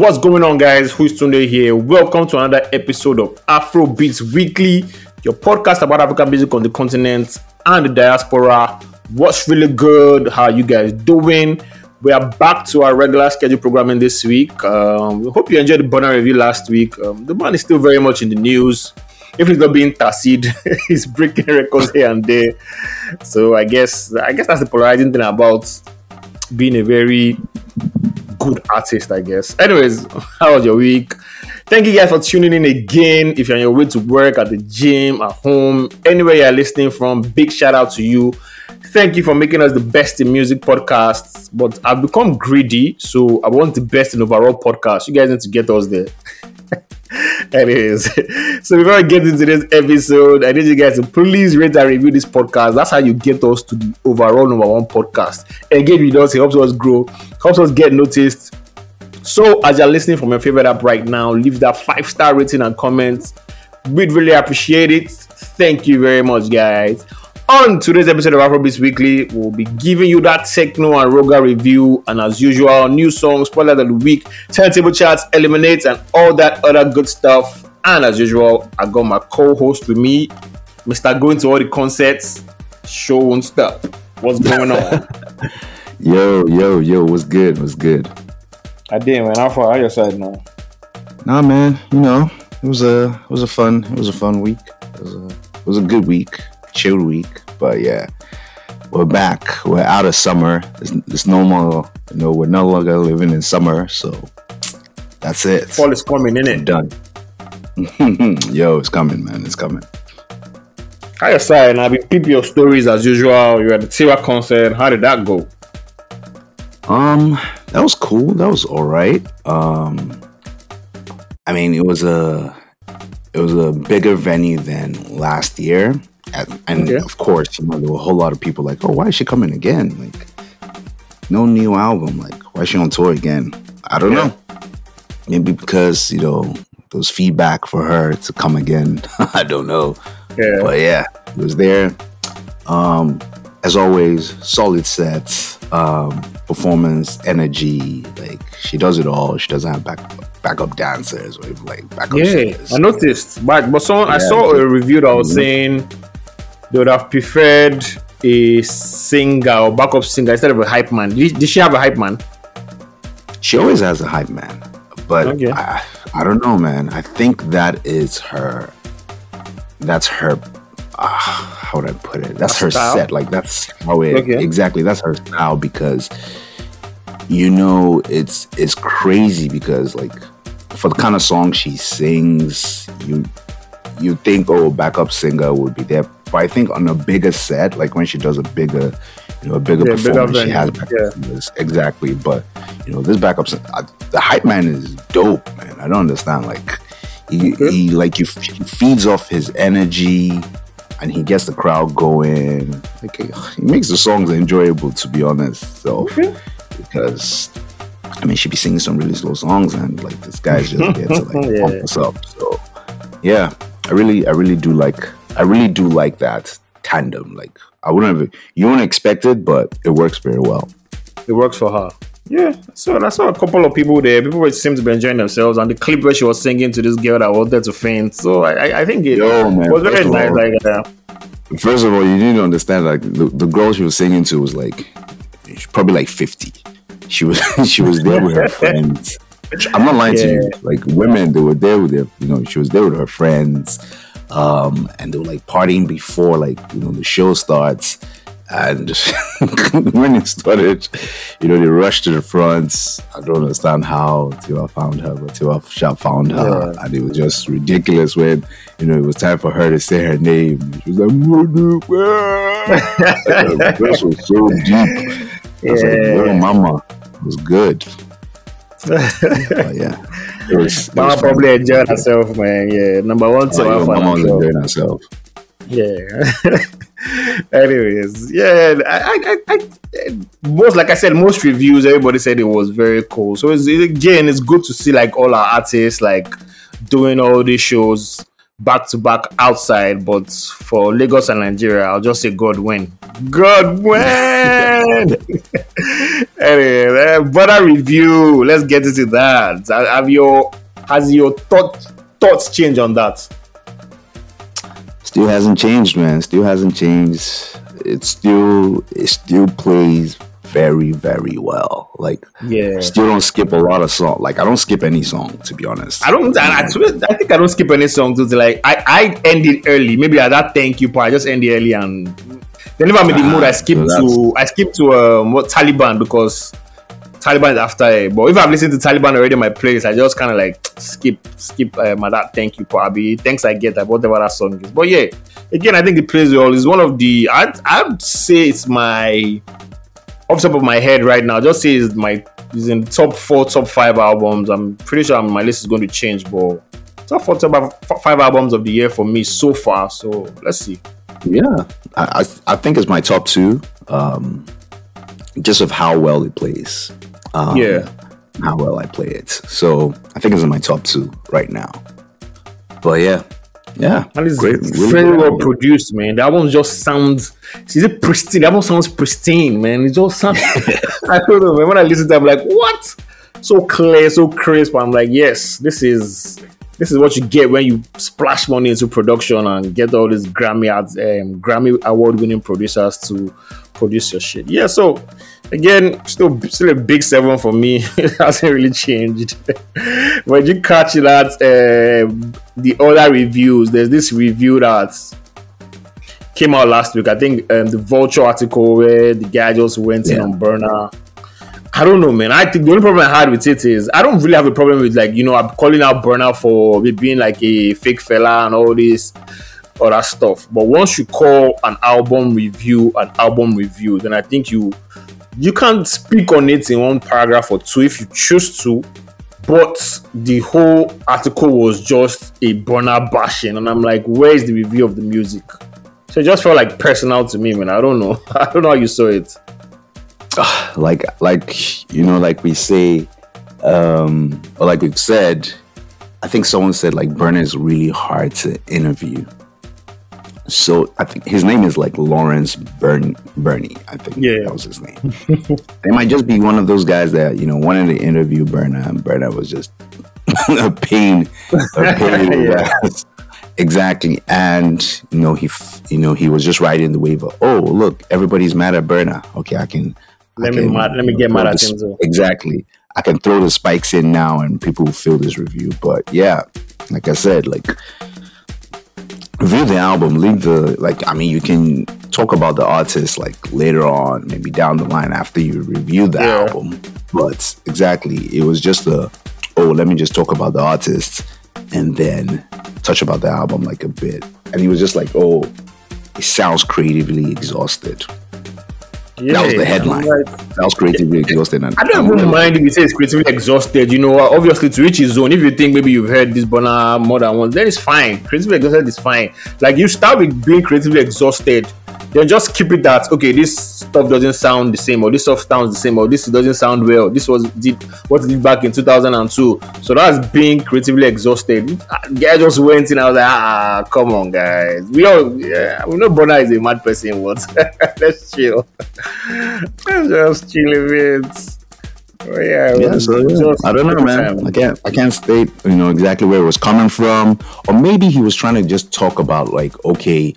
What's going on, guys? Who's Tunde here? Welcome to another episode of Afro Beats Weekly, your podcast about African music on the continent and the diaspora. What's really good? How you guys doing? We are back to our regular schedule programming this week. Um, we hope you enjoyed the Burna review last week. Um, the man is still very much in the news. If he's not being tacit, he's breaking records here and there. So I guess I guess that's the polarizing thing about being a very good artist, I guess. Anyways, how was your week? Thank you guys for tuning in again. If you're on your way to work, at the gym, at home, anywhere you're listening from, big shout out to you. Thank you for making us the best in music podcasts. But I've become greedy, so I want the best in overall podcast. You guys need to get us there. Anyways, so before I get into this episode, I need you guys to please rate and review this podcast. That's how you get us to the overall number one podcast. Again, with us, it helps us grow, helps us get noticed. So, as you're listening from your favorite app right now, leave that five star rating and comments. We'd really appreciate it. Thank you very much, guys. On today's episode of Afrobeats Weekly, we'll be giving you that Tekno and Ruger review, and as usual, new songs, spoiler of the week, turntable charts, eliminates, and all that other good stuff. And as usual, I got my co-host with me, Mr. Going to all the concerts. Show won't stop. What's going on? yo, yo, yo, what's good? What's good? I did, man. How far? How your side now? Nah, man. You know, it was a it was a fun it was a fun week. It was a it was a good week chill week. But yeah, we're back. We're out of summer. It's, it's no more, you know, we're no longer living in summer. So that's it. Fall is coming, in it? Done. Yo, it's coming, man. It's coming. Hi, aside, and I've been peeping your stories as usual. You at the Tiwa concert. How did that go? Um, that was cool. That was all right. Um, I mean, it was a it was a bigger venue than last year. And, okay. of course, you know, there were a whole lot of people like, oh, why is she coming again? Like, no new album. Like, why is she on tour again? I don't yeah. know. Maybe because, you know, there was feedback for her to come again. I don't know. Yeah. But yeah, it was there. Um, as always, solid sets, um, performance, energy. Like she does it all. She doesn't have back backup dancers or like backup yeah, singers. I noticed. But but someone yeah. I saw a review that was mm-hmm. saying they would have preferred a singer or backup singer instead of a hype man. Did, did she have a hype man? She always has a hype man, but okay. I, I don't know, man. I think that is her. That's her. Uh, how would I put it? That's her style? set. Like that's how it okay. exactly. That's her style because you know it's it's crazy because like for the kind of song she sings, you you think oh backup singer would be there but I think on a bigger set, like when she does a bigger, you know, a bigger yeah, performance, she has backup yeah. singers. Exactly. But you know, this backup, uh, the hype man is dope, man. I don't understand. Like he, okay. he like you he feeds off his energy and he gets the crowd going. Like he makes the songs enjoyable, to be honest. So okay. because I mean, she'd be singing some really slow songs, and like this guy's just gets to like yeah. pump us up. So yeah, I really, I really do like I really do like that tandem. Like I wouldn't have you wouldn't expect it, but it works very well. It works for her. Yeah, so I saw a couple of people there. People seem to be enjoying themselves, and the clip where she was singing to this girl that wanted to faint. So I, I think it Yo, man, was very nice. All, like, uh, first of all, you need to understand, like the, the girl she was singing to was like, probably like fifty. She was she was there with her friends. I'm not lying yeah. to you. Like women, they were there with their, you know, she was there with her friends um, and they were like partying before like you know the show starts. And when it started, you know, they rushed to the front. I don't understand how Tiwa found her, but Tiwa Shop found her. Yeah. And it was just ridiculous when, you know, it was time for her to say her name. She was like, the voice was so deep. I was yeah. like, little mama. It was good. yeah. Was, Mama probably enjoyed herself, man. Yeah, number one to oh, Mama was enjoying herself. Yeah. Anyways, yeah, I, I, I, most like I said, most reviews, everybody said it was very cool. So it's, again, it's good to see like all our artists like doing all these shows back to back outside. But for Lagos and Nigeria, I'll just say God win. God win. anyway, eh, Burna review. Let's get into that. Have your has your thought thoughts changed on that? Still hasn't changed, man. Still hasn't changed. It still it still plays very, very well. Like, yeah, still don't skip a lot of song. Like, I don't skip any song to be honest. I don't. I, I, I think I don't skip any songs. Too. Like, I I end it early. Maybe at that thank you part, I just end it early and then if I'm in the mood, I skip so to I skip to um, what Taliban because Taliban is after it. But if I've listened to Taliban already in my place, I just kind of like skip skip um, that thank you probably thanks I get that whatever that song is. But yeah, again, I think it plays well. It's one of the I'd I'd say it's my off top of my head right now. Just say it's my it's in top four, top five albums. I'm pretty sure my list is going to change, but top four, top five albums of the year for me so far. So let's see. Yeah, I I think it's my top two. Um, just of how well it plays. Um, yeah, how well I play it. So I think it's in my top two right now. But yeah, yeah, and it's great, really very well produced, man. The album just sounds. Is it pristine? That album sounds pristine, man. It just sounds. I don't know, man. When I listen to it, I'm like, what? So clear, so crisp. I'm like, yes, this is this is what you get when you splash money into production and get all these Grammy ads, um, Grammy award winning producers to produce your shit. Yeah, so again, still still a big seven for me. it hasn't really changed. when you catch that uh, the other reviews, there's this review that came out last week. I think um, the Vulture article where the guy just went yeah. in on Burna I don't know, man. I think the only problem I had with it is I don't really have a problem with like you know I'm calling out Burna for being like a fake fella and all this other stuff. But once you call an album review an album review, then I think you you can't speak on it in one paragraph or two if you choose to. But the whole article was just a Burna bashing, and I'm like, where is the review of the music? So it just felt like personal to me, man. I don't know. I don't know how you saw it. like like you know like we say um or like we've said i think someone said like Burna is really hard to interview so i think his name is like lawrence Burn Burney i think yeah that was his name they might just be one of those guys that you know wanted to interview Burna and Burna was just a pain a pain yeah. Exactly, and you know he, you know he was just riding the wave of, oh look, everybody's mad at Burna. Okay, I can let me let me get mad at him too. Exactly. I can throw the spikes in now and people will feel this review. But yeah, like I said, like review the album, leave the like I mean you can talk about the artist like later on, maybe down the line after you review the yeah. album. But exactly, it was just a oh, let me just talk about the artist and then touch about the album like a bit. And he was just like, oh, it sounds creatively exhausted. Yeah, that was the headline. Right. That was creatively exhausted. And I don't even mind if you say it's creatively exhausted. You know, obviously to reach his zone, if you think maybe you've heard this Burna more than once, then it's fine. Creatively exhausted is fine. Like you start with being creatively exhausted then just keep it that okay this stuff doesn't sound the same or this stuff sounds the same or this doesn't sound well. This was deep what did back in 2002 so that's being creatively exhausted. Guy just went in i was like ah come on guys. We all yeah we know Burna is a mad person what let's chill. Let's just chill a bit. Oh, yeah, yeah, so, yeah. I don't know, man. I can't, I can't state, you know, exactly where it was coming from, or maybe he was trying to just talk about like, okay,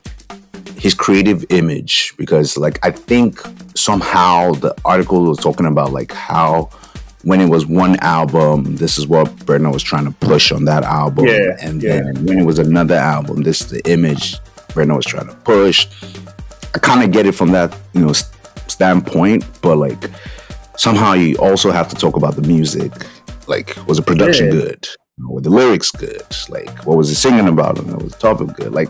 his creative image because like I think somehow the article was talking about like how when it was one album, this is what Burna was trying to push on that album. Yeah, and yeah. then when it was another album, this is the image Burna was trying to push. I kind of get it from that, you know, standpoint, but like somehow you also have to talk about the music. Like, was the production yeah. good? Were the lyrics good? Like, what was he singing about? And was the topic good? Like,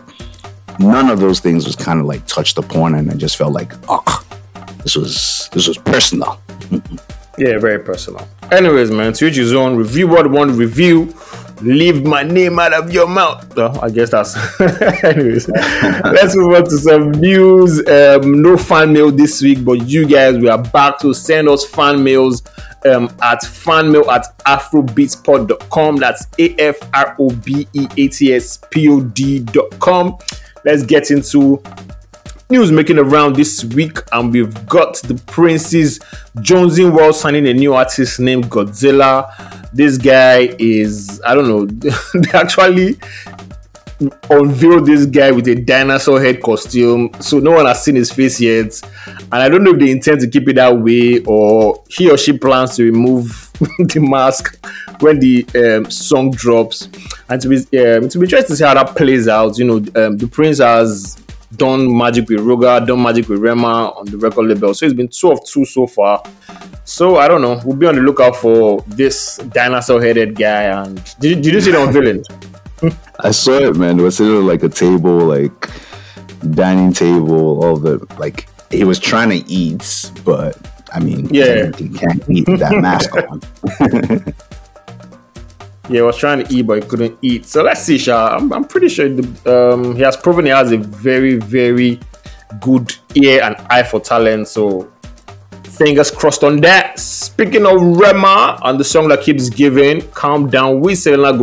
none of those things was kind of like touched upon, and I just felt like, oh, this was this was personal. yeah, very personal. Anyways, man, each his own. Review what one review. Leave my name out of your mouth. Oh, I guess that's. Anyways, let's move on to some news. Um, no fan mail this week, but you guys, we are back to send us fan mails um, at fanmail at afrobeatspod.com. That's A F R O B E A T S P O D.com let's get into news making around this week, and we've got the Prince's Jonesing World signing a new artist named Gdzilla. This guy is, I don't know, they actually unveiled this guy with a dinosaur head costume, so no one has seen his face yet. And I don't know if they intend to keep it that way or he or she plans to remove the mask when the um, song drops. And to be um, to be interesting to see how that plays out. You know, um, D'Prince has done magic with Ruger, done magic with Rema on the record label. So it's been two of two so far. So I don't know. We'll be on the lookout for this dinosaur headed guy. And did, did you see the villain? I saw it, man. It was sitting on like a table, like dining table, all the like. He was trying to eat, but I mean, yeah, he can't eat that mask on. yeah, he was trying to eat, but he couldn't eat. So let's see, Sha. I'm, I'm pretty sure the, um, he has proven he has a very, very good ear and eye for talent. So Fingers crossed on that. Speaking of Rema and the song that keeps giving, Calm Down with Selena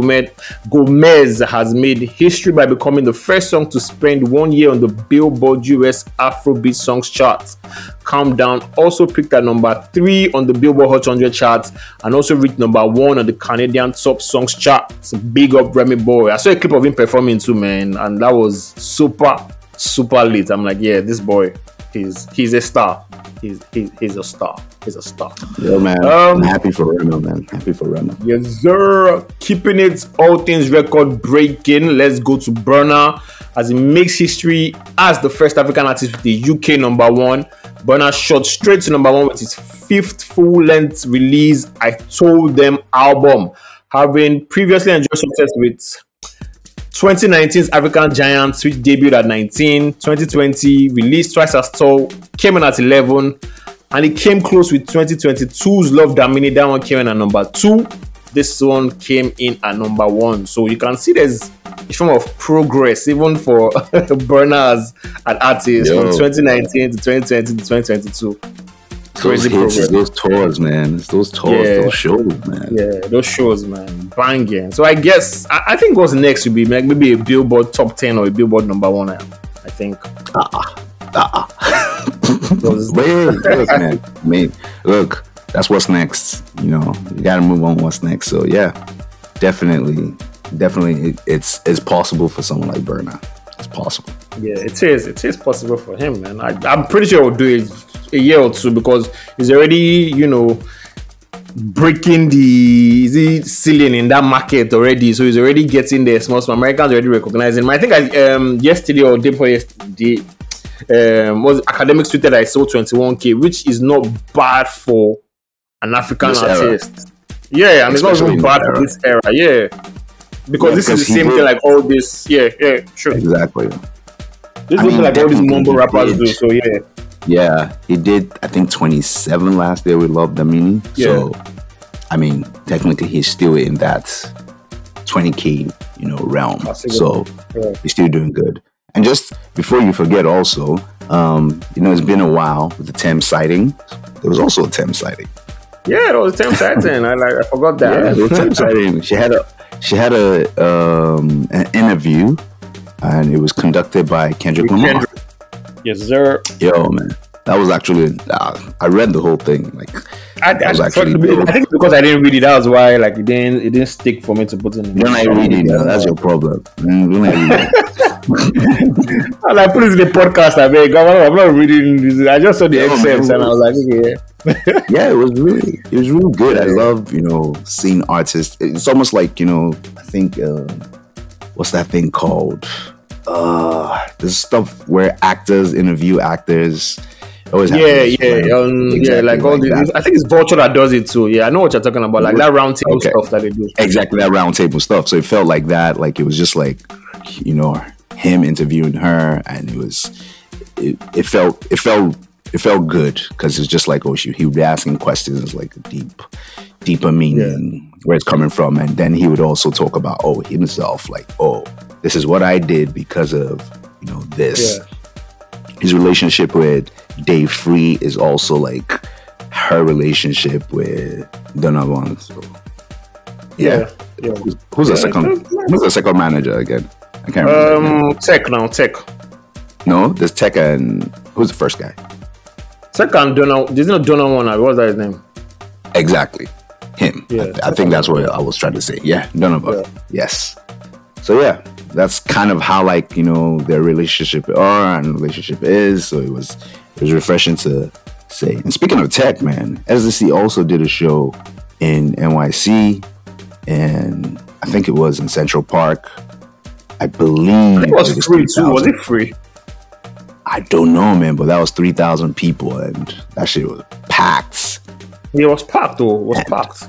Gomez, has made history by becoming the first song to spend one year on the Billboard US Afrobeat Songs chart. Calm Down also peaked at number three on the Billboard Hot 100 charts and also reached number one on the Canadian Top Songs chart. Big up Remy boy. I saw a clip of him performing too, man, and that was super, super lit. I'm like, yeah, this boy, he's he's a star he's he's, he's a star. He's a star. Yeah, man. Um, I'm happy for Remo, man. Happy for Remo. Yes, sir. Keeping it all things record breaking. Let's go to Burna as he makes history as the first African artist with the UK number one. Burna shot straight to number one with his fifth full length release, I Told Them album, having previously enjoyed success with 2019's African Giants, which debuted at 19, 2020 released twice as tall, came in at 11, and it came close with 2022's Love Damini. That one came in at number two. This one came in at number one. So you can see there's a form of progress even for Burners and artists Yo. from 2019 to 2020 to 2022 crazy those hits, those tours, man. It's those tours, yeah. those shows, man. Yeah, those shows, man. Banging. So I guess I, I think what's next would be like maybe a Billboard top ten or a Billboard number one. I think. Uh-uh. Uh-uh. Wait, look, man. I mean, look, that's what's next. You know, you got to move on. What's next? So yeah, definitely, definitely, it, it's it's possible for someone like Burna. It's possible. Yeah, it is. It is possible for him, man. I, I'm pretty sure he'll do it a year or two because he's already, you know, breaking the is ceiling in that market already. So he's already getting there. Small, small Americans already recognizing him. I think I um yesterday or day before yesterday um was Akademiks tweeted I sold 21k, which is not bad for an African this artist. Era. Yeah, and Especially it's not even bad for this era. Yeah. Because yeah, this is the same thing like all this. Yeah, yeah, sure. Exactly. This I is mean, like all these mumble rappers do. So yeah. Yeah, he did. I think 27 last year We Love Damini. Yeah. So, I mean, technically, he's still in that 20k, you know, realm. So yeah. he's still doing good. And just before you forget, also, um, you know, it's been a while with the Tems sighting. There was also a Tems sighting. Yeah, it was a Tems sighting. I like, I forgot that. Yeah, there was Tems sighting. She had a she had a um, an interview, and it was conducted by Kendrick Lamar. Kendrick. Yes, sir. Yo, man, that was actually uh, I read the whole thing. Like, I, I, actually, I, think because I didn't read it, that was why like it didn't it didn't stick for me to put in. You're not reading, no, that's your problem. And I put it in the podcast. I mean, I'm not reading this. I just saw the no, excerpts and I was like, okay. yeah, it was really, it was really good. I love, you know, seeing artists. It's almost like, you know, I think, uh, what's that thing called? uh this stuff where actors interview actors always yeah yeah um, exactly yeah like all like i think it's Vulture that does it too yeah i know what you're talking about like that roundtable okay. stuff that they do exactly that roundtable stuff so it felt like that like it was just like you know him interviewing her and it was it, it felt it felt it felt good because it's just like oh shoot he would be asking questions like a deep deeper meaning yeah. where it's coming from and then he would also talk about oh himself like oh this is what I did because of you know this. Yeah. His relationship with Dave Free is also like her relationship with Donovan. So yeah. yeah. Who's, who's yeah. the second who's the second manager again? I can't remember. Um Tech now, Tech. No, there's Teka and who's the first guy? Teka and Donna. There's no Donna one. What's that his name? Exactly, him. Yeah, I, I think that's what I was trying to say. Yeah, Donovan. Yeah. Yes. So yeah, that's kind of how like you know their relationship are and relationship is. So it was was refreshing to say. And speaking of tech, man, SDC also did a show in NYC, and I think it was in Central Park. I believe I it was, it was free 3, too. Was it free? I don't know, man, but that was three thousand people, and that shit was packed. It was packed, though. It was and packed.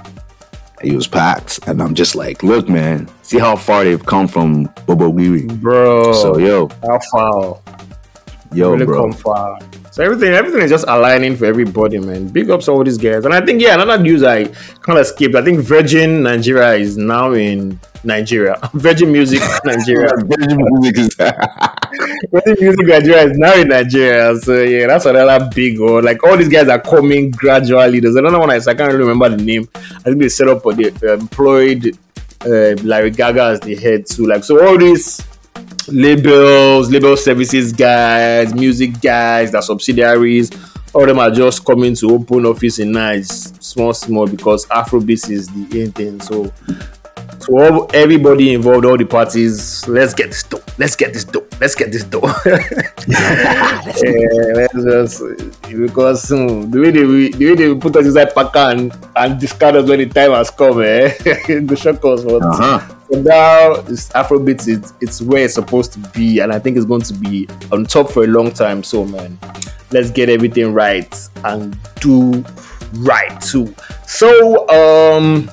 It was packed, and I'm just like, look, man, see how far they've come from Bobo Giri, bro. So yo, how far? Yo, really bro. So everything, everything is just aligning for everybody, man. Big ups all these guys, and I think yeah, another news I kind of skipped. I think Virgin Nigeria is now in Nigeria. Virgin Music Nigeria. Virgin Music is Virgin Music Nigeria is now in Nigeria. So yeah, that's another big one. Like all these guys are coming gradually. There's another one I, I can't really remember the name. I think they set up for the uh, employed uh, Larry Gaaga as the head too. Like so, all these labels, label services guys, music guys, their subsidiaries, all them are just coming to open office in nice, small, small because Afrobeats is the in thing. So so all, everybody involved, all the parties, let's get this dope. Let's get this dope. Let's get this dope. yeah, let's just because um, the way they the way they put us inside Paka and, and discard us when the time has come, eh? the shock us. But uh-huh. Now, it's Afrobeats. It's, it's where it's supposed to be, and I think it's going to be on top for a long time. So man, let's get everything right and do right too. So um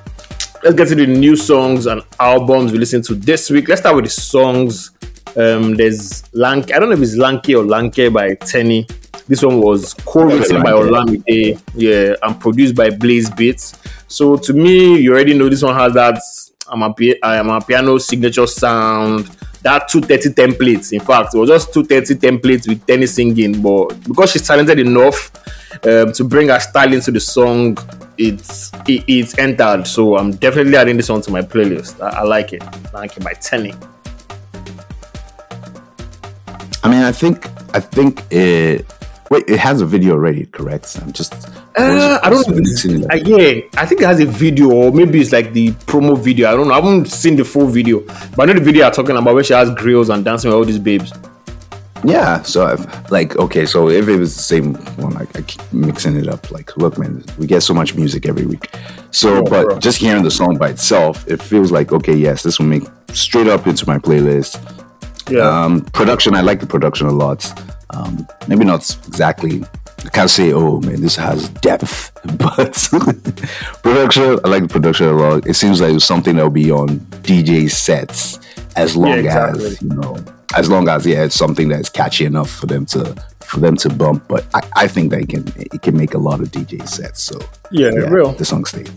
let's get to the new songs and albums we listened to this week. Let's start with the songs. Um, there's Lanke. I don't know if it's Lanky or Lanky by Teni. This one was co-written by Olamide, yeah, and produced by BlaiseBeatz. So to me, you already know this one has that I'm a, piano signature sound. That 230 templates. In fact, it was just 230 templates with Teni singing, but because she's talented enough um, to bring her style into the song, it's it, it's entered. So I'm definitely adding this one to my playlist. I, I like it. Thank you by Teni. I mean, I think I think it. Wait, it has a video already, correct? I'm just. Uh, I don't know. Uh, yeah, I think it has a video, or maybe it's like the promo video. I don't know. I haven't seen the full video, but I know the video I'm talking about where she has grills and dancing with all these babes. Yeah, so I've, like okay, so if it was the same one, like I keep mixing it up. Like, look, man, we get so much music every week. So, but bro. just hearing the song by itself, it feels like okay, yes, this will make straight up into my playlist. Yeah. Um, production, I like the production a lot. Um, maybe not exactly. I can't say, oh man, this has depth, but production, I like the production a lot. It seems like it's something that'll be on DJ sets as long yeah, exactly. as you know as long as yeah, it's something that's catchy enough for them to for them to bump. But I, I think they can it can make a lot of DJ sets. So yeah, yeah real the song stays.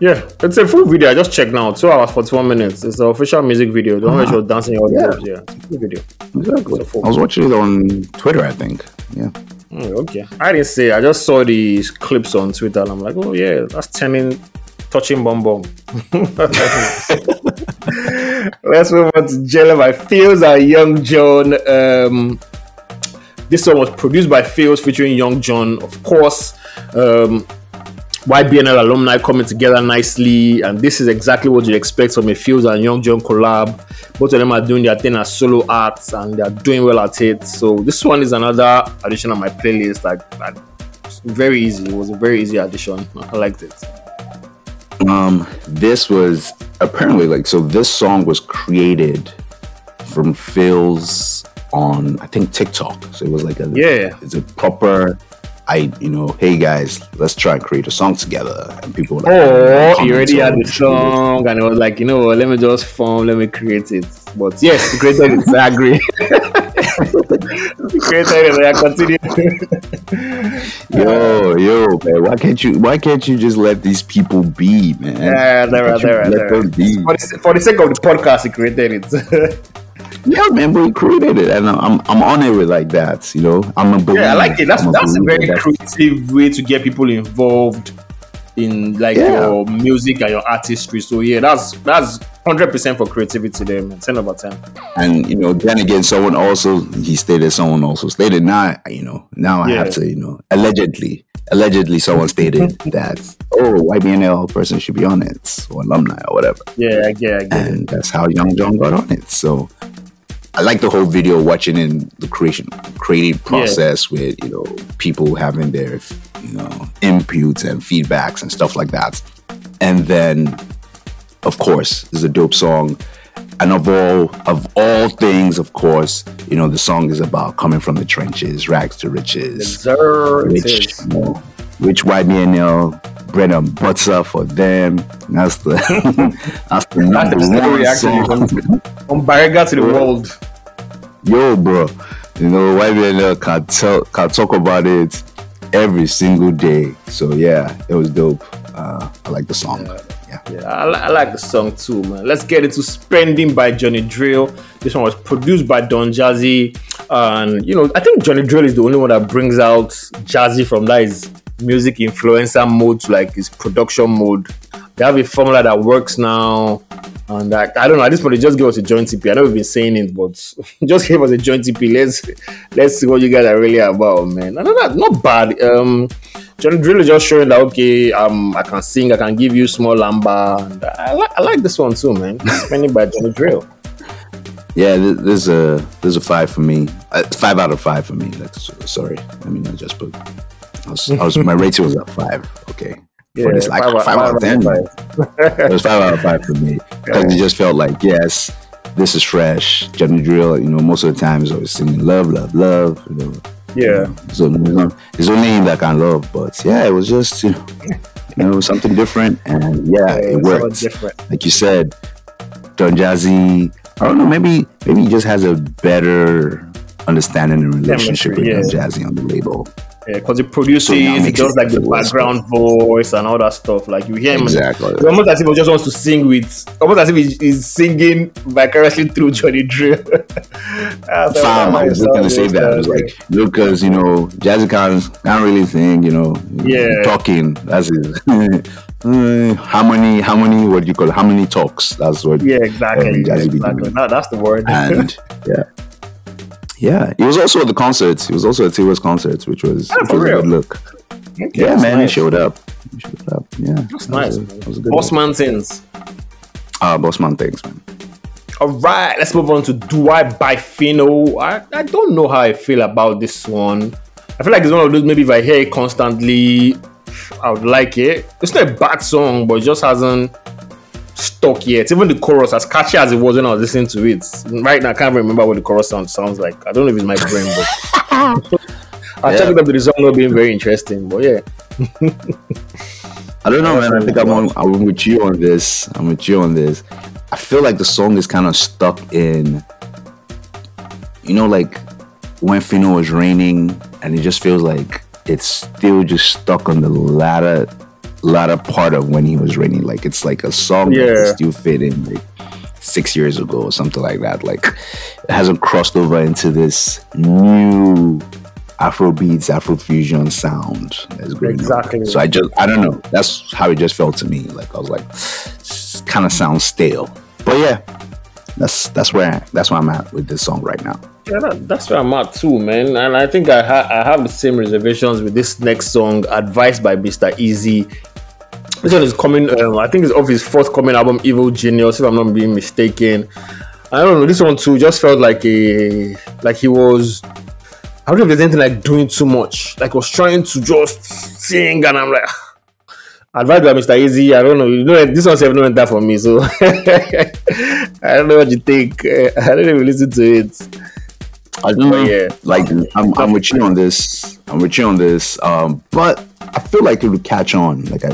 Yeah, it's a full video. I just checked now. Two hours for one minutes. It's the official music video. The one uh-huh. where she was dancing all the yeah. Moves. Yeah, it's a full video. Exactly. I was watching it on Twitter. I think. Yeah. Mm, okay. I didn't say. I just saw these clips on Twitter, and I'm like, oh yeah, that's turning touching bomb bomb. Let's move on to Jelo by Pheelz and Young Jonn. Um, this song was produced by Pheelz featuring Young Jonn, of course. Um, YBNL alumni coming together nicely, and this is exactly what you expect from a Pheelz and Young Jonn collab. Both of them are doing their thing as solo acts, and they are doing well at it. So this one is another addition on my playlist. Like, like very easy. It was a very easy addition. I liked it. Um, this was apparently like so. This song was created from Pheelz on I think TikTok. So it was like a yeah, it's a proper. I you know, hey guys, let's try and create a song together. And people like, oh, you already had the song, and it was like, you know, let me just form, let me create it. But yes, created it. I agree. created it. I continue. yo, yo, man, why can't you? Why can't you just let these people be, man? Yeah, they're right, they're right. For, the, for the sake of the podcast, he created it. yeah, man, but he created it, and I'm I'm on it with like that. You know, I'm a believer. Yeah, I like it. That's that's a very creative way to get people involved in like yeah. your music and your artistry. So yeah, that's that's hundred percent for creativity there, man. Ten over ten. And you know, then again, someone also he stated someone also stated not you know now I have to you know allegedly allegedly someone stated that oh YBNL person should be on it or alumni or whatever. Yeah, yeah, yeah. And that's how Young Jonn got on it. So I like the whole video watching in the creation creative process yeah. with you know people having their you know inputs and feedbacks and stuff like that. And then of course is a dope song. And of all of all things, of course, you know, the song is about coming from the trenches, rags to riches. Sir, which, you know, which YBNL bread and butter for them. That's the that's the number that's one actually, song. From, from to the world. Yo, bro, you know YBNL can tell can talk about it every single day. So yeah, it was dope. Uh, I like the song. Yeah. Yeah, yeah I, I, like the song too, man. Let's get into Spending by Johnny Drille. This one was produced by Don Jazzy. And, you know, I think Johnny Drille is the only one that brings out Jazzy from that his music influencer mode to like his production mode. They have a formula that works now. And I don't know, at this point, just give us a joint EP. I know we've been saying it, but just give us a joint EP. Let's let's see what you guys are really about, man. No, no, not bad. Um, Johnny Drille is just showing that okay, um, I can sing, I can give you small lamba. I like I like this one too, man. Spending by Johnny Drille. Yeah, there's a there's a five for me. Uh, five out of five for me. Like, sorry, I mean I just put. I was, I was my rating was at five. Okay. For yeah, this, like five, five, out of ten. it was five out of five for me because yeah. it just felt like yes, this is fresh. Johnny Drille, you know, most of the time is always singing love, love, love. You know, yeah. So it's only him that can love, but yeah, it was just you know, you know something different, and yeah, yeah it worked. Like you said, Don Jazzy. I don't know. Maybe maybe he just has a better understanding and relationship with yeah. Don Jazzy on the label. Yeah, because he produces, so he does like the background voice and all that stuff. Like you hear him, exactly. It's almost as if he just wants to sing with, almost as if he's singing vicariously through Johnny Drille. Fam, I was going to say that. I was like, because you know, Jazzy can't, can't really sing. You know, yeah, talking. That's it. how many? How many? What do you call it? How many talks? That's what. Yeah, exactly. Um, exactly. No, that's the word. And yeah. Yeah, he was also at the concert. He was also at Taylor's concert, which was, oh, which was a good look. Okay, yeah, man, nice. he showed up. He showed up. Yeah, that's that nice. Was a, that was a good Bossman things. Ah, uh, Bossman things, man. All right, let's move on to Do I by Phyno. I, I don't know how I feel about this one. I feel like it's one of those maybe if I hear it constantly, I would like it. It's not a bad song, but it just hasn't stuck yet. Even the chorus, as catchy as it was when I was listening to it, right now I can't remember what the chorus sound sounds like. I don't know if it's my brain, but I'll yeah. check it up the song not being very interesting. But yeah. I don't know, man. I think I'm on, I'm with you on this. I'm with you on this. I feel like the song is kind of stuck in, you know, like when Phyno was raining, and it just feels like it's still just stuck on the latter latter part of when he was writing. Like it's like a song yeah. that still fit in like six years ago or something like that. Like it hasn't crossed over into this new Afro beats, Afro fusion sound that's great. Exactly. So I just I don't know. That's how it just felt to me. Like I was like, kind of sounds stale. But yeah, that's that's where that's where I'm at with this song right now. Yeah, that, that's where I'm at too, man. And I think I, ha- I have the same reservations with this next song, "Advice" by Mr. Eazi. This one is coming. Um, I think it's off his forthcoming album, Evil Genius, if I'm not being mistaken. I don't know. This one too just felt like a like he was. I don't know if there's anything like doing too much. Like was trying to just sing, and I'm like, advised by Mr. Eazi. I don't know. You know, this one's never that for me. So I don't know what you think. I don't even listen to it. I don't know. Yeah, like I'm, I'm with you on this. I'm with you on this. Um, but I feel like it would catch on. Like I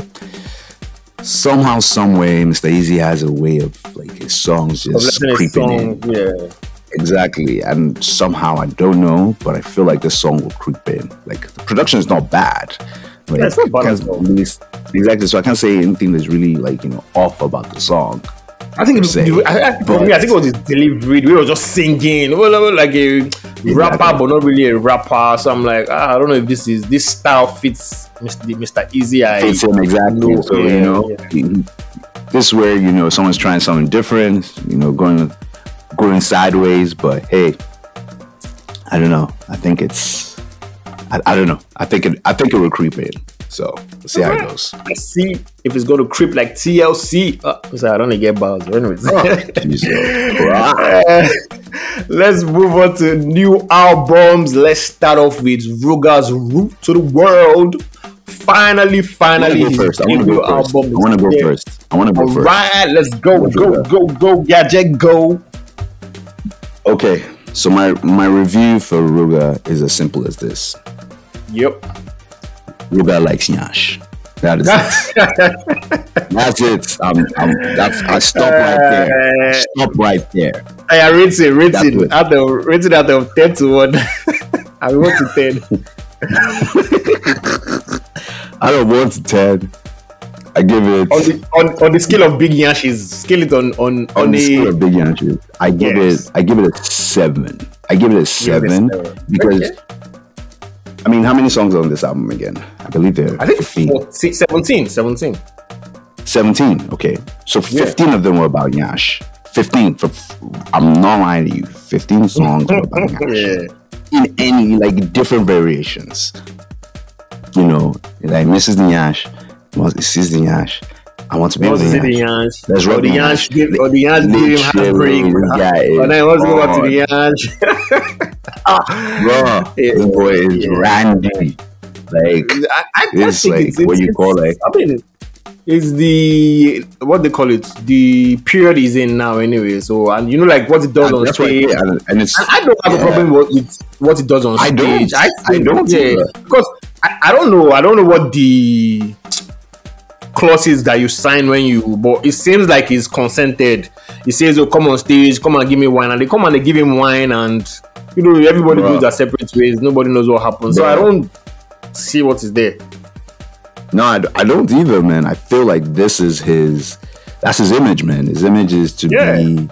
somehow, some way, Mr. Eazi has a way of like his songs just creeping song, in. Yeah. Exactly. And somehow I don't know, but I feel like this song will creep in. Like the production is not bad. But yeah, it's not bad really, Exactly. So I can't say anything that's really like, you know, off about the song. I think it, I, I, for me, I think it was his delivery. We were just singing, like a exactly. rapper, but not really a rapper. So I'm like, ah, I don't know if this is this style fits Mr. Mr. Eazi. I fits him exactly. So yeah, you know, yeah. this is where you know someone's trying something different. You know, going going sideways. But hey, I don't know. I think it's. I, I don't know. I think it. I think it will creep in. So we'll see how it goes. I see if it's going to creep like TLC. Uh, sorry, I don't get balls. Anyways, oh, let's move on to new albums. Let's start off with Ruger's RU to the World. Finally, finally, his first. I want to go first. Album I want to go first. I want to go first. Right, let's go, go, go, go, gadget, go. Okay, so my my review for Ruger is as simple as this. Yep. Ruger likes Nyash. That is it. that's it. I'm, I'm, that's, I stop right there. Uh, stop right there. I rate it, rate it, out of, out of 10 to 1. I want to 10. out of 1 to 10. I give it on the on, on the scale of big yashes. Scale it on on on, on the scale of big yashes. I give yes. it I give it a seven. I give it a seven, it a seven. because okay. I mean, how many songs are on this album again? I believe there. I think 15. 17. 17. 17. Okay. So 15 yeah. of them were about Yash. 15. For, I'm not lying to you. 15 songs were about Nyash. Yeah. In any, like, different variations. You know, like Mrs. Nyash, Mrs. Nyash, I want to be with the Yansh. The Yansh. Give, or the Yansh him heartbreak. Ah, yeah, but then what's going to the Yansh? Bro, this boy is yeah. randy. Like, I, I, it's like it's, what you call it. I mean, it's the what they call it. The period is in now, anyway. So, and you know, like what it does and on stage. and, and it's, I, I don't have yeah. a problem with what it does on stage. I. Don't. I, I don't. Yeah, because I, I don't know. I don't know what the clauses that you sign when you but it seems like he's consented. He says oh come on stage come and give me wine. And they come and they give him wine and you know everybody Bruh. goes their separate ways. Nobody knows what happens Bruh. so i don't see what is there. No I, I don't either man. I feel like this is his that's his image man. His image is to yeah. be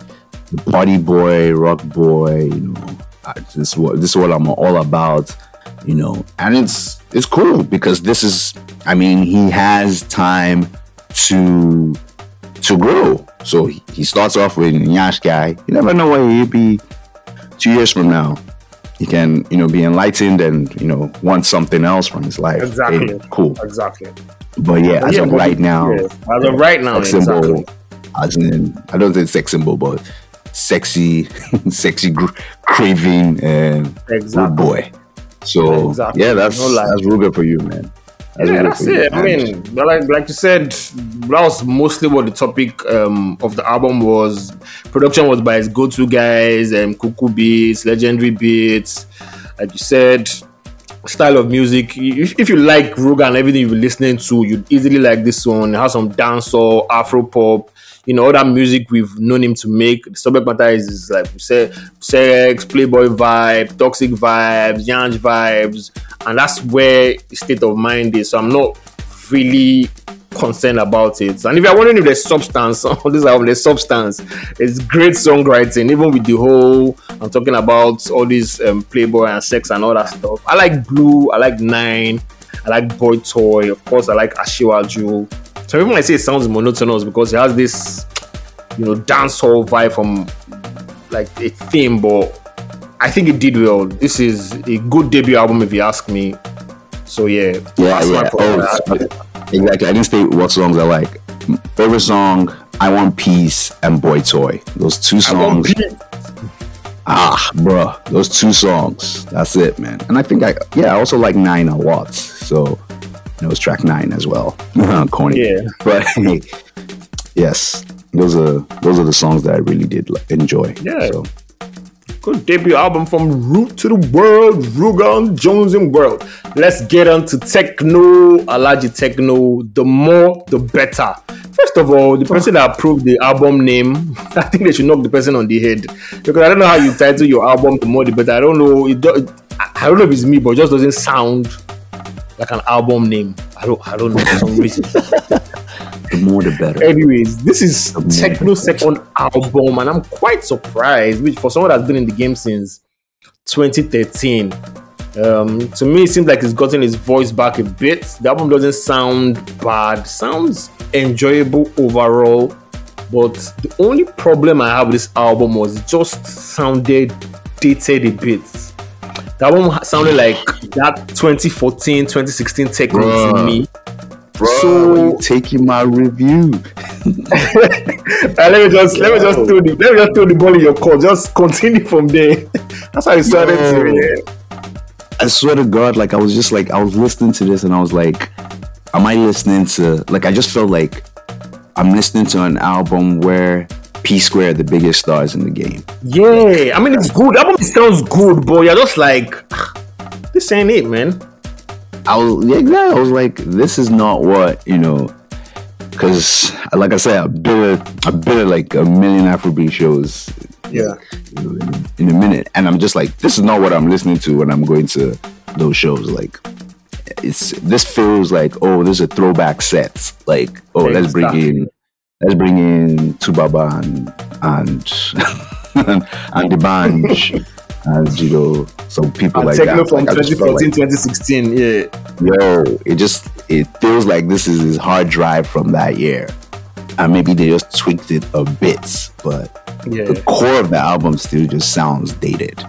the party boy rock boy you know. This is what this is what i'm all about you know and it's it's cool because this is I mean, he has time to to grow. So he, he starts off with Nyash guy. You never know where he'll be two years from now. He can, you know, be enlightened and you know want something else from his life. Exactly. Hey, cool. Exactly. But yeah, as yeah, of right now, yeah. as of right now, sex symbol, exactly. as in, I don't say sex symbol, but sexy, sexy gr- craving uh, and exactly. boy. So exactly. yeah, that's no that's Ruger for you, man. That's yeah, that's it. I mean, like like you said, that was mostly what the topic um, of the album was. Production was by his go-to guys, um, Kuku Beats, Legendury Beatz. Like you said, style of music. If, if you like Ruger and everything you've been listening to, you'd easily like this one. It has some dancehall, Afro pop, you know, that music we've known him to make. The subject matter is, is like say sex, playboy vibe, toxic vibes, yanj vibes, and that's where state of mind is. So I'm not really concerned about it. And if you're wondering if there's substance on this album, there's substance. It's great songwriting, even with the whole I'm talking about all these um, playboy and sex and all that stuff. I like Blue, I like Nine, I like Boy Toy, of course I like Some people might say it sounds monotonous because it has this, you know, dancehall vibe from like a theme, but I think it did well. This is a good debut album, if you ask me. So yeah, yeah, yeah. Oh, exactly. I didn't say what songs I like. Favorite song, "I Want Peace" and "Boy Toy." Those two songs. Ah, bro, those two songs. That's it, man. And I think I, yeah, I also like Nine a Watts. So it was track nine as well. Corny. Yeah. But yes, those are those are the songs that I really did enjoy. Yeah. So. Good debut album from RU to the World, Ruger Jonzing World. Let's get on to Tekno, Alaji Tekno. The more, the better. First of all, the person that approved the album name, I think they should knock the person on the head because I don't know how you title your album. The more, the better. I don't know. It, I don't know if it's me, but it just doesn't sound like an album name. I don't I don't know for some reason. the more the better. Anyways, this is Tekno's second album, and I'm quite surprised, which for someone that's been in the game since 2013. Um, to me, it seems like he's gotten his voice back a bit. The album doesn't sound bad, sounds enjoyable overall. But the only problem I have with this album was it just sounded dated a bit. The album sounded like that 2014, 2016 Tekno Bruh. to me. Bro, so taking my review. uh, let me just let me just throw the let me just throw the ball in your court. Just continue from there. That's how it started to me. I swear to God, like I was just like I was listening to this and I was like, am I listening to like I just felt like I'm listening to an album where P Square the biggest stars in the game. Yeah, I mean it's good. Album sounds good, but you're just like this ain't it, man. I was yeah. I was like, this is not what you know, because like I said, I've been I've been at like a million Afrobeat shows. Yeah, in, in a minute, and I'm just like, this is not what I'm listening to when I'm going to those shows. Like, it's this feels like, oh, this is a throwback set. Like, oh, let's bring in let's bring in 2Baba and and and the band and you know some people and like that. from like, 2014, like, 2016. Yeah. Yo, it just it feels like this is his hard drive from that year, and maybe they just tweaked it a bit, but yeah. the core of the album still just sounds dated.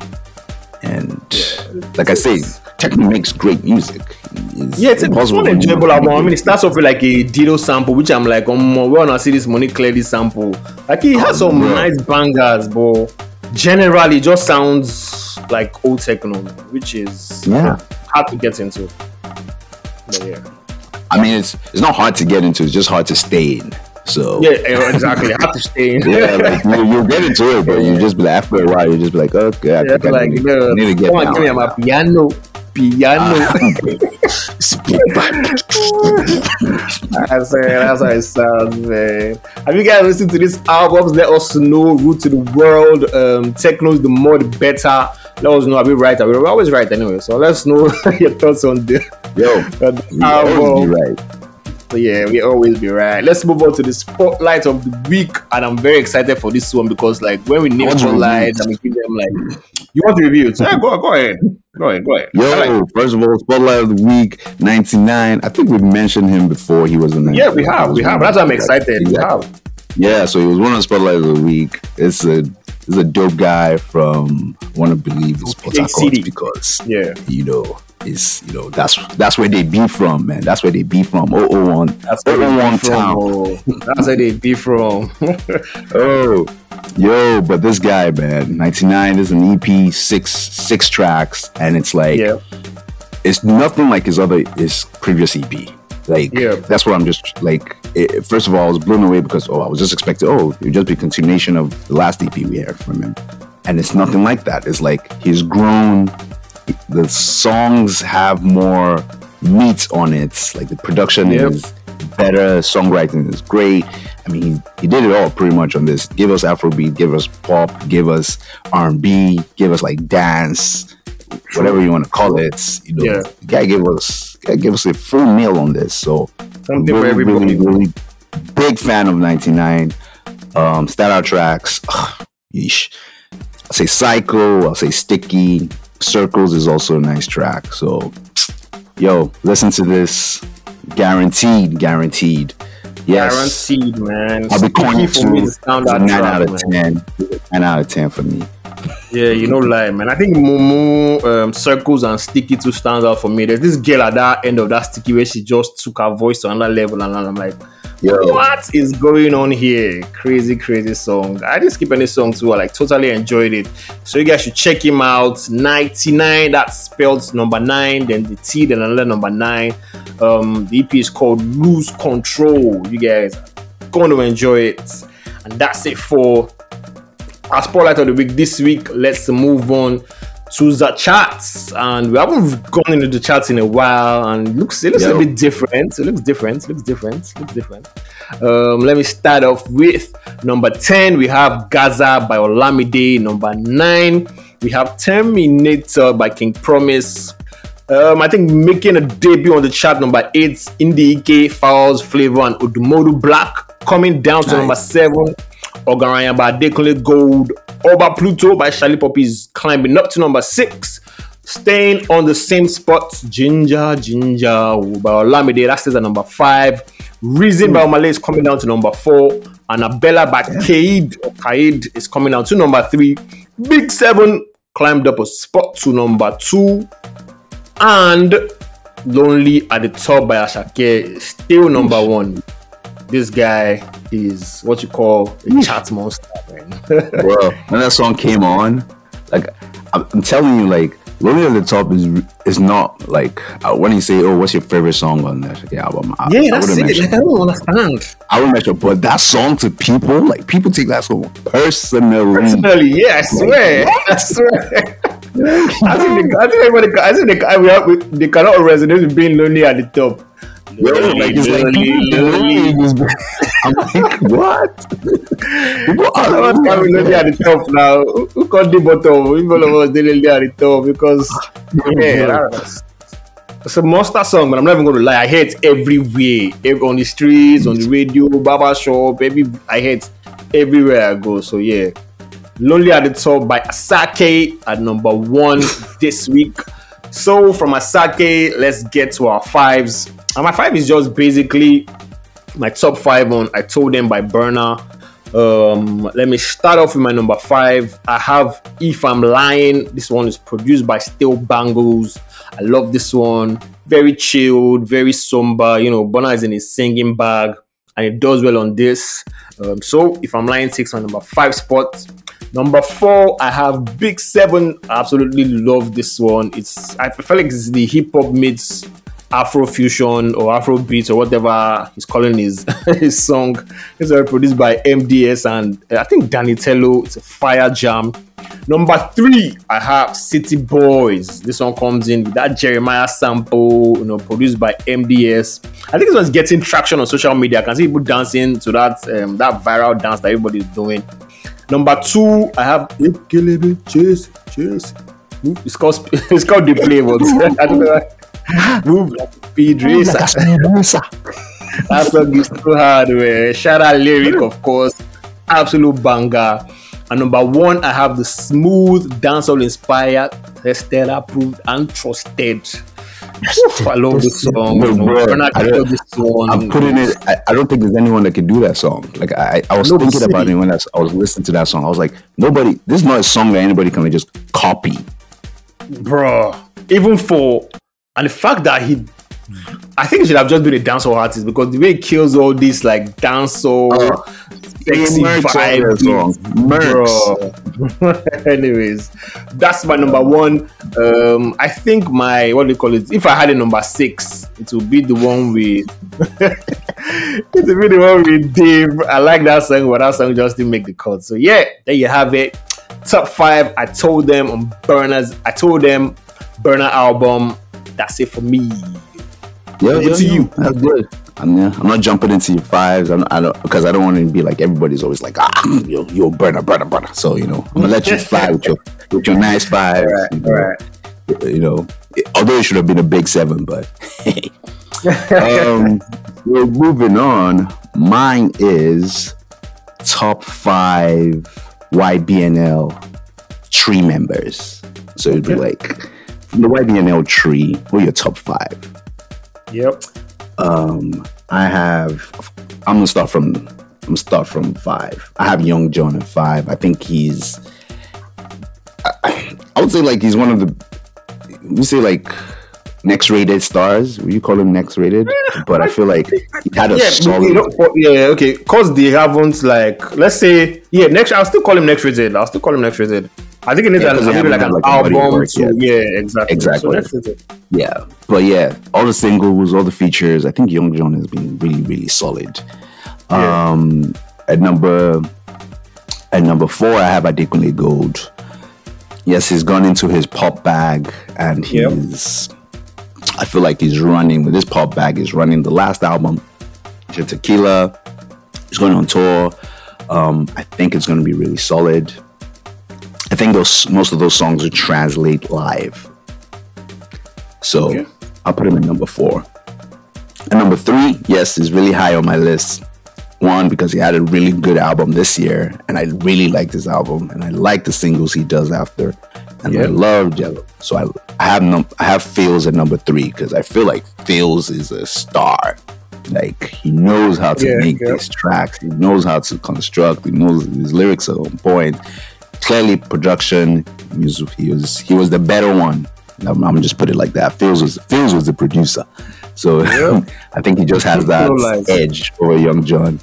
And yeah. like I say, Tekno makes great music. It's yeah, it's, it's an enjoyable album. I mean, it starts off with like a Dido sample, which I'm like, um, we wanna see this money clearly sample. Like he has oh, some bro. nice bangers, but generally just sounds like old Tekno, which is yeah hard to get into. But yeah. I mean, it's it's not hard to get into. It's just hard to stay in. So yeah, exactly. hard to stay in. yeah, like you, you'll get into it, but you just be like, after a while, you just be like, okay, I yeah, like, I need, no, need to get come on, give me my piano piano. that's, it, that's how it sounds, man. Have you guys listened to these albums? Let us know. RU to the world. Um, Tekno's the more the better. Let us know. Are we right? Are we We're always right anyway. So let's know your thoughts on the, Yo, the album. right. So yeah, we always be right. Let's move on to the spotlight of the week, and I'm very excited for this one because like when we name spotlights and we give them like, you want to review it? So yeah, go go ahead, go ahead, go ahead. Yo, like first of all, spotlight of the week, 9t9. I think we mentioned him before. He was in. Yeah, we have, we have. That's why I'm excited. Exactly. We have. Yeah, so he was one of the spotlight of the week. It's a it's a dope guy from want to believe it's Port Harcourt because yeah, you know is you know that's that's where they be from, man. That's where they be from. 001. That's where 001 town. Oh. That's where they be from. oh, yo, but this guy, man, 9t9 is an EP, six six tracks, and it's like yeah. it's nothing like his other his previous EP. Like yeah. that's what I'm just like. It, first of all, I was blown away because oh, I was just expecting oh, it would just be a continuation of the last EP we heard from him, and it's nothing like that. It's like he's grown the songs have more meat on it. Like the production yep. is better, songwriting is great. I mean, he, he did it all pretty much on this. Give us Afrobeat, give us pop, give us R and B, give us like dance, whatever you want to call it. You know, yeah. the guy gave us gave us a full meal on this. So something really, for everybody. Really, really big fan of 9t9. Um, standout tracks. Ugh, yeesh. I'll say Psycho, I'll say Sticky, Circles is also a nice track. So, yo, listen to this. Guaranteed, guaranteed. Yes. Guaranteed, man. I'll be calling for me to 9 track, out of man. 10. 9 out of 10 for me. Yeah, you know, like man, I think Momo, um, Circles, and Sticky two stands out for me. There's this girl at that end of that Sticky where she just took her voice to another level, and I'm like, Yo. what is going on here? Crazy, crazy song. I didn't skip any song too. I like totally enjoyed it. So you guys should check him out. 9t9, that's spelled number nine, then the T, then another number nine. Um, the EP is called Lose CTRL. You guys going to enjoy it. And that's it for our spotlight of the week this week. Let's move on to the charts, and we haven't gone into the charts in a while, and it looks it looks a bit different. It looks different. It looks different. It looks different. Um, let me start off with number ten. We have Gaza by Olamide. Number nine, we have Terminator by King Promise. Um, I think making a debut on the chart number eight, Indie Ike, Falz, Flavour, and Odumodu Black. Coming down to nice. number seven, Ogaranya by Adekunle Gold. Oba Pluto by Charlie Poppies climbing up to number six. Staying on the same spot, Ginger, Ginger by Olamide, that stays at number five. Reason mm. by Omah Lay is coming down to number four. Annabella by yeah. Khaid or Khaid is coming down to number three. Big Seven climbed up a spot to number two. And Lonely at the top by Asake, still number Oof. one. This guy is what you call a chat monster, man. Bro, when that song came on, like I'm telling you, like Lonely at the Top is is not like uh, when you say, "Oh, what's your favorite song on that the album?" I, yeah, that's I it. Like, I don't understand. I would mention, but that song to people, like people take that song personally. Personally, yeah, I swear, I swear. I think they, I think everybody, I think they, we have, they cannot resonate with being lonely at the top. Like, it's. I'm like, what? People are coming lonely at the top now. Who got the bottom? People of us lonely at the top because yeah, it's a monster song, but I'm not even going to lie. I hear it everywhere, on the streets, on the radio, barber shop, every I hear it everywhere I go. So yeah, Lonely at the Top by Asake at number one this week. So from Asake, let's get to our fives. And my five is just basically my top five on I told them by Burna. Um, let me start off with my number five. I have If I'm Lying. This one is produced by Steel Banglez. I love this one. Very chilled, very somber. You know, Burna is in his singing bag and it does well on this. Um, so If I'm Lying takes my number five spot. Number four, I have Big Seven. I absolutely love this one. It's I feel like it's the hip hop meets Afro fusion or Afro beats or whatever he's calling his his song. It's produced by MDS and uh, I think Danny-Tello. It's a fire jam. Number three, I have City Boys. This one comes in with that Jeremiah sample, you know, produced by MDS. I think this one's getting traction on social media. I can see people dancing to that um, that viral dance that everybody's doing. Number two, I have Chase, Chase. It's called it's called the play, but I don't know. Move like a speed racer. Like that song is too hard, man. Shout out lyric, of course. Absolute banger. And number one, I have the smooth, dancehall inspired, tested, approved, and trusted. I love this song. No, bro, I this song. I'm putting it. I, I, don't think there's anyone that can do that song. Like I, I was no, thinking about it when I, I was listening to that song. I was like, nobody. This is not a song that anybody can just copy. Bro, even for and the fact that he I think he should have just been a dancehall artist because the way he kills all these like dancehall uh, sexy vibes, bro. Anyways, that's my number one. Um, I think my what do you call it? If I had a number six, it would be the one with it would be the one with Dave. I like that song, but that song just didn't make the cut. So yeah, there you have it. Top five. I told them on Burna's. I told them Burna album that's it for me. Yeah, yeah, to yeah. you. That's good. I'm, yeah, I'm not jumping into your fives. I'm, I don't because I don't want to be like everybody's always like ah yo yo Burna Burna Burna. So you know I'm gonna let you fly with your with your nice five. Right, you know, right. You know, although it should have been a big seven, but um, we're moving on. Mine is top five YBNL tree members. So it'd be like the YBNL tree, are your top five? Yep. Um, I have. I'm gonna start from. I'm gonna start from five. I have Young Jonn at five. I think he's. I, I would say like he's one of the. We say like next rated stars. Will you call him next rated? But I feel like he had a yeah, solid. Yeah, okay. Cause they haven't like let's say yeah next. I'll still call him next rated. I'll still call him next rated. I think it needs yeah, maybe like an like album. To, yeah, exactly. Exactly. So yeah, but yeah, all the singles, all the features. I think Young Jonn has been really, really solid. Yeah. Um, at number at number four, I have Adekunle Gold. Yes, he's gone into his pop bag, and he's. Yep. I feel like he's running with his pop bag. He's running the last album, Tequila. He's going on tour. Um, I think it's going to be really solid. I think those most of those songs would translate live. So okay. I'll put him in number four. And number three, yes, is really high on my list. One, because he had a really good album this year, and I really like this album, and I like the singles he does after, and yep. I love Jelo. So I, I have num- I have Pheelz at number three because I feel like Pheelz is a star. Like he knows how to yeah, make yeah. these tracks. He knows how to construct. He knows his lyrics are on point. Clearly, production. He was he was, he was the better one. I'm, I'm just put it like that. Pheelz was Pheelz was the producer. So yeah. I think he just has that edge over Young Jonn.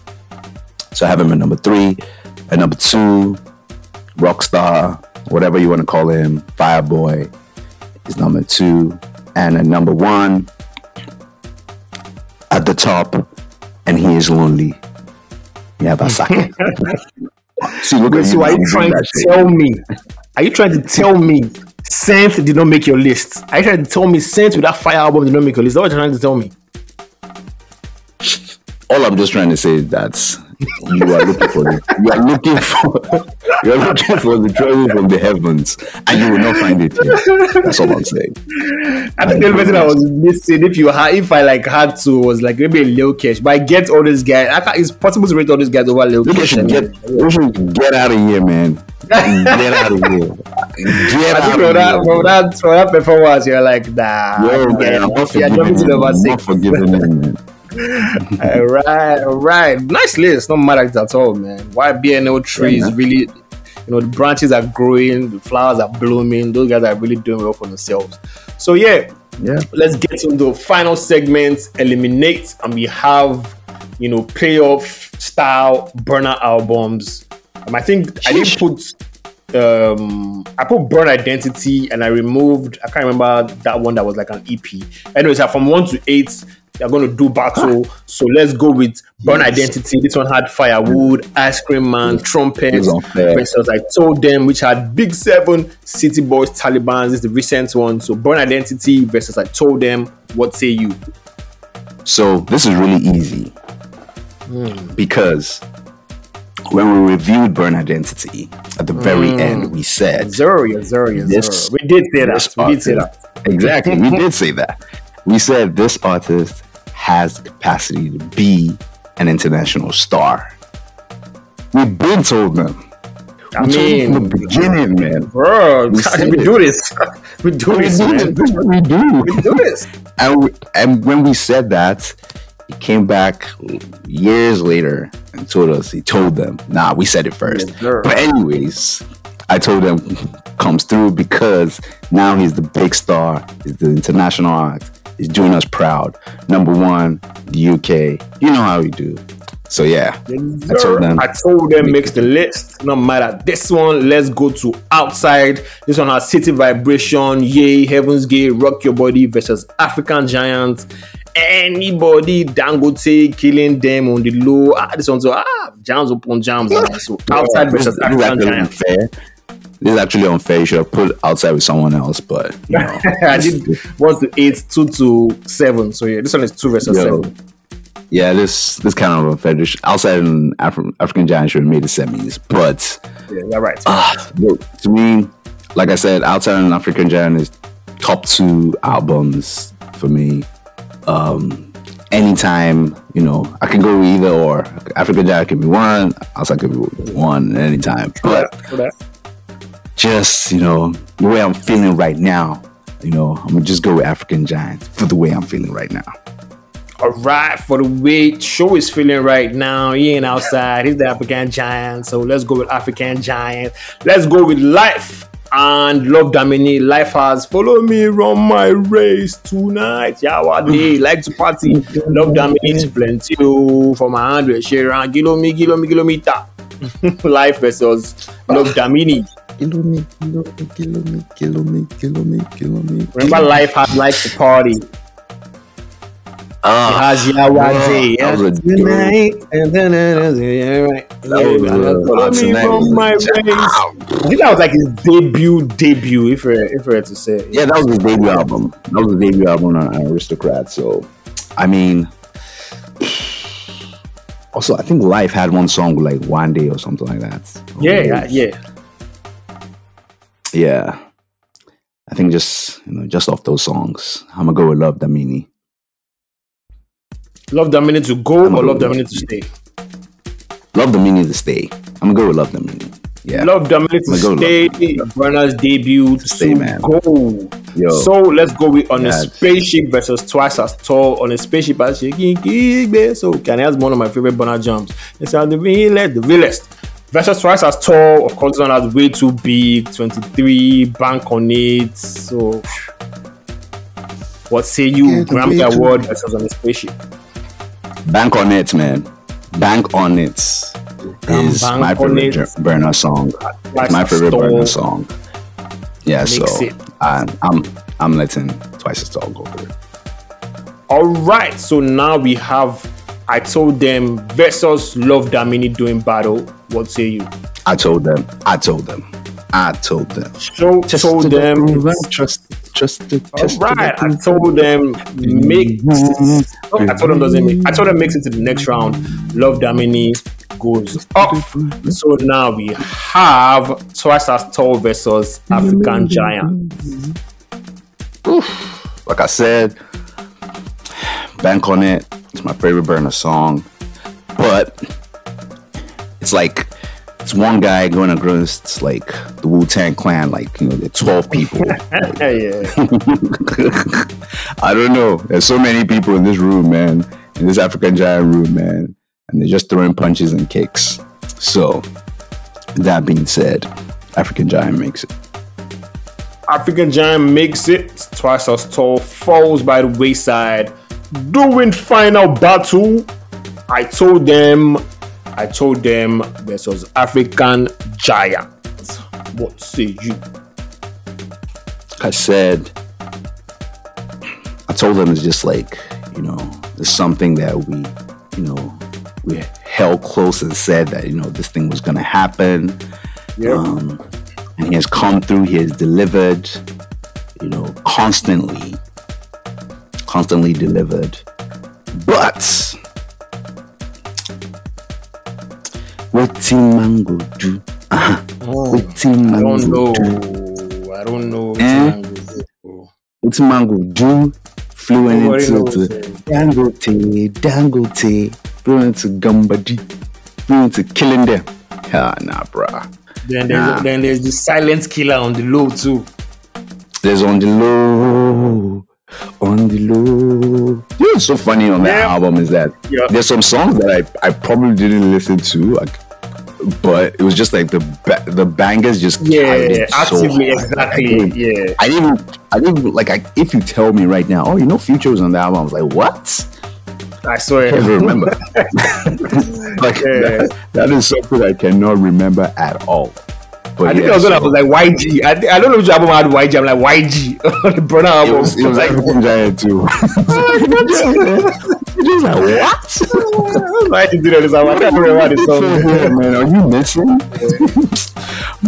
So I have him at number three. At number two, Rockstar, whatever you want to call him, Fireboy is number two. And at number one, at the top, and he is lonely. Yeah, Asake. See, look Wait, so are you trying to tell me? Are you trying to tell me Saint did not make your list? Are you trying to tell me Saint with that fire album did not make your list? What are you trying to tell me? All I'm just trying to say is that you are looking for the, you are looking for you are looking for the treasure from the heavens and you will not find it here. That's all I'm saying. I think the only person I was missing if you had if I like had to was like maybe a Lil Kesh. But I get all these guys. I it's possible to rate all these guys over Lil Kesh. Get, should get out of here, man. Get out of here. Get I think out of that, here. From that, from that performance, you're like, nah. Yo, man, I'm not forgiving him, man all right, all right. Nice list. Not mad at all, man. YBNL trees yeah, really, you know, the branches are growing, the flowers are blooming. Those guys are really doing well for themselves. So yeah, yeah. Let's get into the final segment. Eliminate, and we have, you know, playoff style Burna albums. Um, I think Sheesh. I didn't put um I put Burn Identity and I removed I can't remember that one that was like an EP. Anyways, from one to eight, they're going to do battle. So let's go with Burn yes. Identity. This one had Firewood, Ice Cream Man, yes. Trumpet. For instance, I told them, which had Big Seven, City Boys, Taliban. This is the recent one. So Burn Identity versus I told them. What say you? So this is really easy mm. because when we reviewed Burn Identity at the very mm. end, we said zero, yes, zero, yes, this, zero. We did say that. We did say that. Exactly, we did say that. We said this artist has the capacity to be an international star. We've been told them. I we mean, from the beginning, man. Bro, we, we do this. we do this, man. This we do. We do this. and, we, and when we said that, he came back years later and told us, he told them, nah, we said it first. Yes, but anyways, I told him comes through because now he's the big star, he's the international act, is doing us proud. Number one, the UK. You know how we do. So yeah, I told them. I told them makes the list. No matter this one, let's go to outside. This one has City Vibration, Yay, Heaven's Gate, Rock Your Body versus African Giants. Anybody Dangote killing them on the low. Ah, this one's so ah jams upon jams. so outside versus African Giants. This is actually unfair. You should have put outside with someone else, but you know, I did one to eight, two to seven. So yeah, this one is two versus yo, seven. Yeah, this this kind of unfair. Outside and Afri- African Giant should have made the semis, but yeah, you're right. Uh, to me, like I said, outside and African Giant is top two albums for me. Um, anytime, you know, I can go either or. African Giant can be one, outside can be one anytime. But just, you know, the way I'm feeling right now, you know, I'm gonna just go with African Giants for the way I'm feeling right now. All right, for the way Show is feeling right now, he ain't outside. He's the African Giant. So let's go with African Giant. Let's go with Life and Love Damini. Life has follow me run my race tonight. Yeah, what day like to party. Love Damini is plenty oh, for my hundred share and kilometer, kilometer. Life versus Love Damini kill me, kill me, kill me, kill me, kill me, kill me. Remember, life has like to party. Uh, it has Yawade. That was a tonight. And then my race. I think that was like his debut, debut, if I if I had to say. Yeah, that was his debut album. That was the debut album on Aristokrat. So, I mean, also I think Life had one song like One Day or something like that. Yeah, yeah, yeah. Yeah. I think just you know, just off those songs, I'm gonna go with Love Damini. Love Damini to go or Love Damini to stay? Love Damini to stay. I'm gonna go with Love Damini. Yeah. Love Damini to stay. Burna's debut to stay, man. go. Yo. So let's go with on a spaceship versus twice as tall on a spaceship as shaking So can I ask one of my favorite Burna jumps? It's on the realest, the realest. Versus twice as tall, of course, one as way too big, 23, bank on it. So, what say you, yeah, Grammy Award versus on a spaceship? Bank on it, man. Bank on it is bank my favorite it. Burna song. It's my favorite Burna song. Yeah, so I, I'm I'm letting twice as tall go through. All right, so now we have I told them versus Love Damini doing battle. What say you? I told them. I told them. I told them. So just told them. Trust, trust, trust. All right. I told them make. Oh, I told them doesn't make. I told them makes it to the next round. Love Damini goes off. So now we have twice as tall versus African Giant. Oof. Like I said, bank on it. It's my favorite Burna song. But it's like it's one guy going against like the Wu Tang Clan, like you know, the twelve people. Like, I don't know. There's so many people in this room, man, in this African Giant room, man, and they're just throwing punches and kicks. So, that being said, African Giant makes it. African Giant makes it twice as tall, falls by the wayside doing final battle, I told them, I told them versus African Giant. What say you? I said, I told them it's just like, you know, it's something that we, you know, we held close and said that, you know, this thing was going to happen. Yep. Um, and he has come through, he has delivered, you know, constantly constantly delivered. But what team mango do? Uh-huh. Oh, what team mango I don't know. Do? I don't know. Eh? What mango do? Flew into Dangote, Dangote, flew into Gum Body, flew into killing them. Ah, nah, bruh. Then there's, nah. then there's the silent killer on the low too. There's on the low on the low. You know what's so funny on that yeah. album is that yeah. there's some songs that I, I probably didn't listen to, like, but it was just like the ba- the bangers just yeah, actively so exactly I yeah. I didn't I didn't like I, if you tell me right now, oh, you know, Future was on the album. I was like, what? I swear, I can't remember. like yeah. that, that is something I cannot remember at all. But I think yeah, I was, so, was like YG. I, I don't know which album had YG. I'm like YG on the Burna album. It was, it was like African Giant too. Just like what? Why did you do this? I can't remember the song. man, are you missing?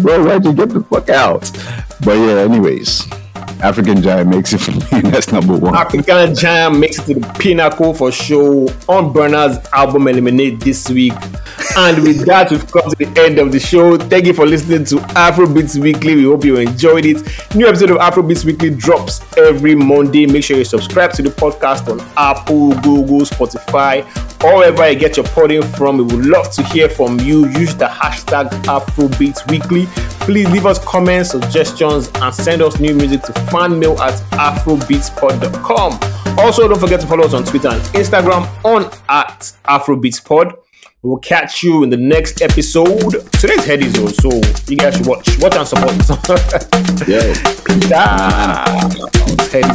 Bro, why'd you get the fuck out? But yeah, anyways. African Giant makes it for me. That's number one. African Giant makes it to the pinnacle for show on Burna's album Eliminate this week. And with that, we've come to the end of the show. Thank you for listening to Afrobeats Weekly. We hope you enjoyed it. New episode of Afrobeats Weekly drops every Monday. Make sure you subscribe to the podcast on Apple, Google, Spotify, or wherever you get your podding from. We would love to hear from you. Use the hashtag Afrobeats Weekly. Please leave us comments, suggestions, and send us new music to fanmail at afrobeatspod.com. Also, don't forget to follow us on Twitter and Instagram on at afrobeatspod. We'll catch you in the next episode. Today's head is on, so you guys should watch. Watch and support. yeah. Peace out. Head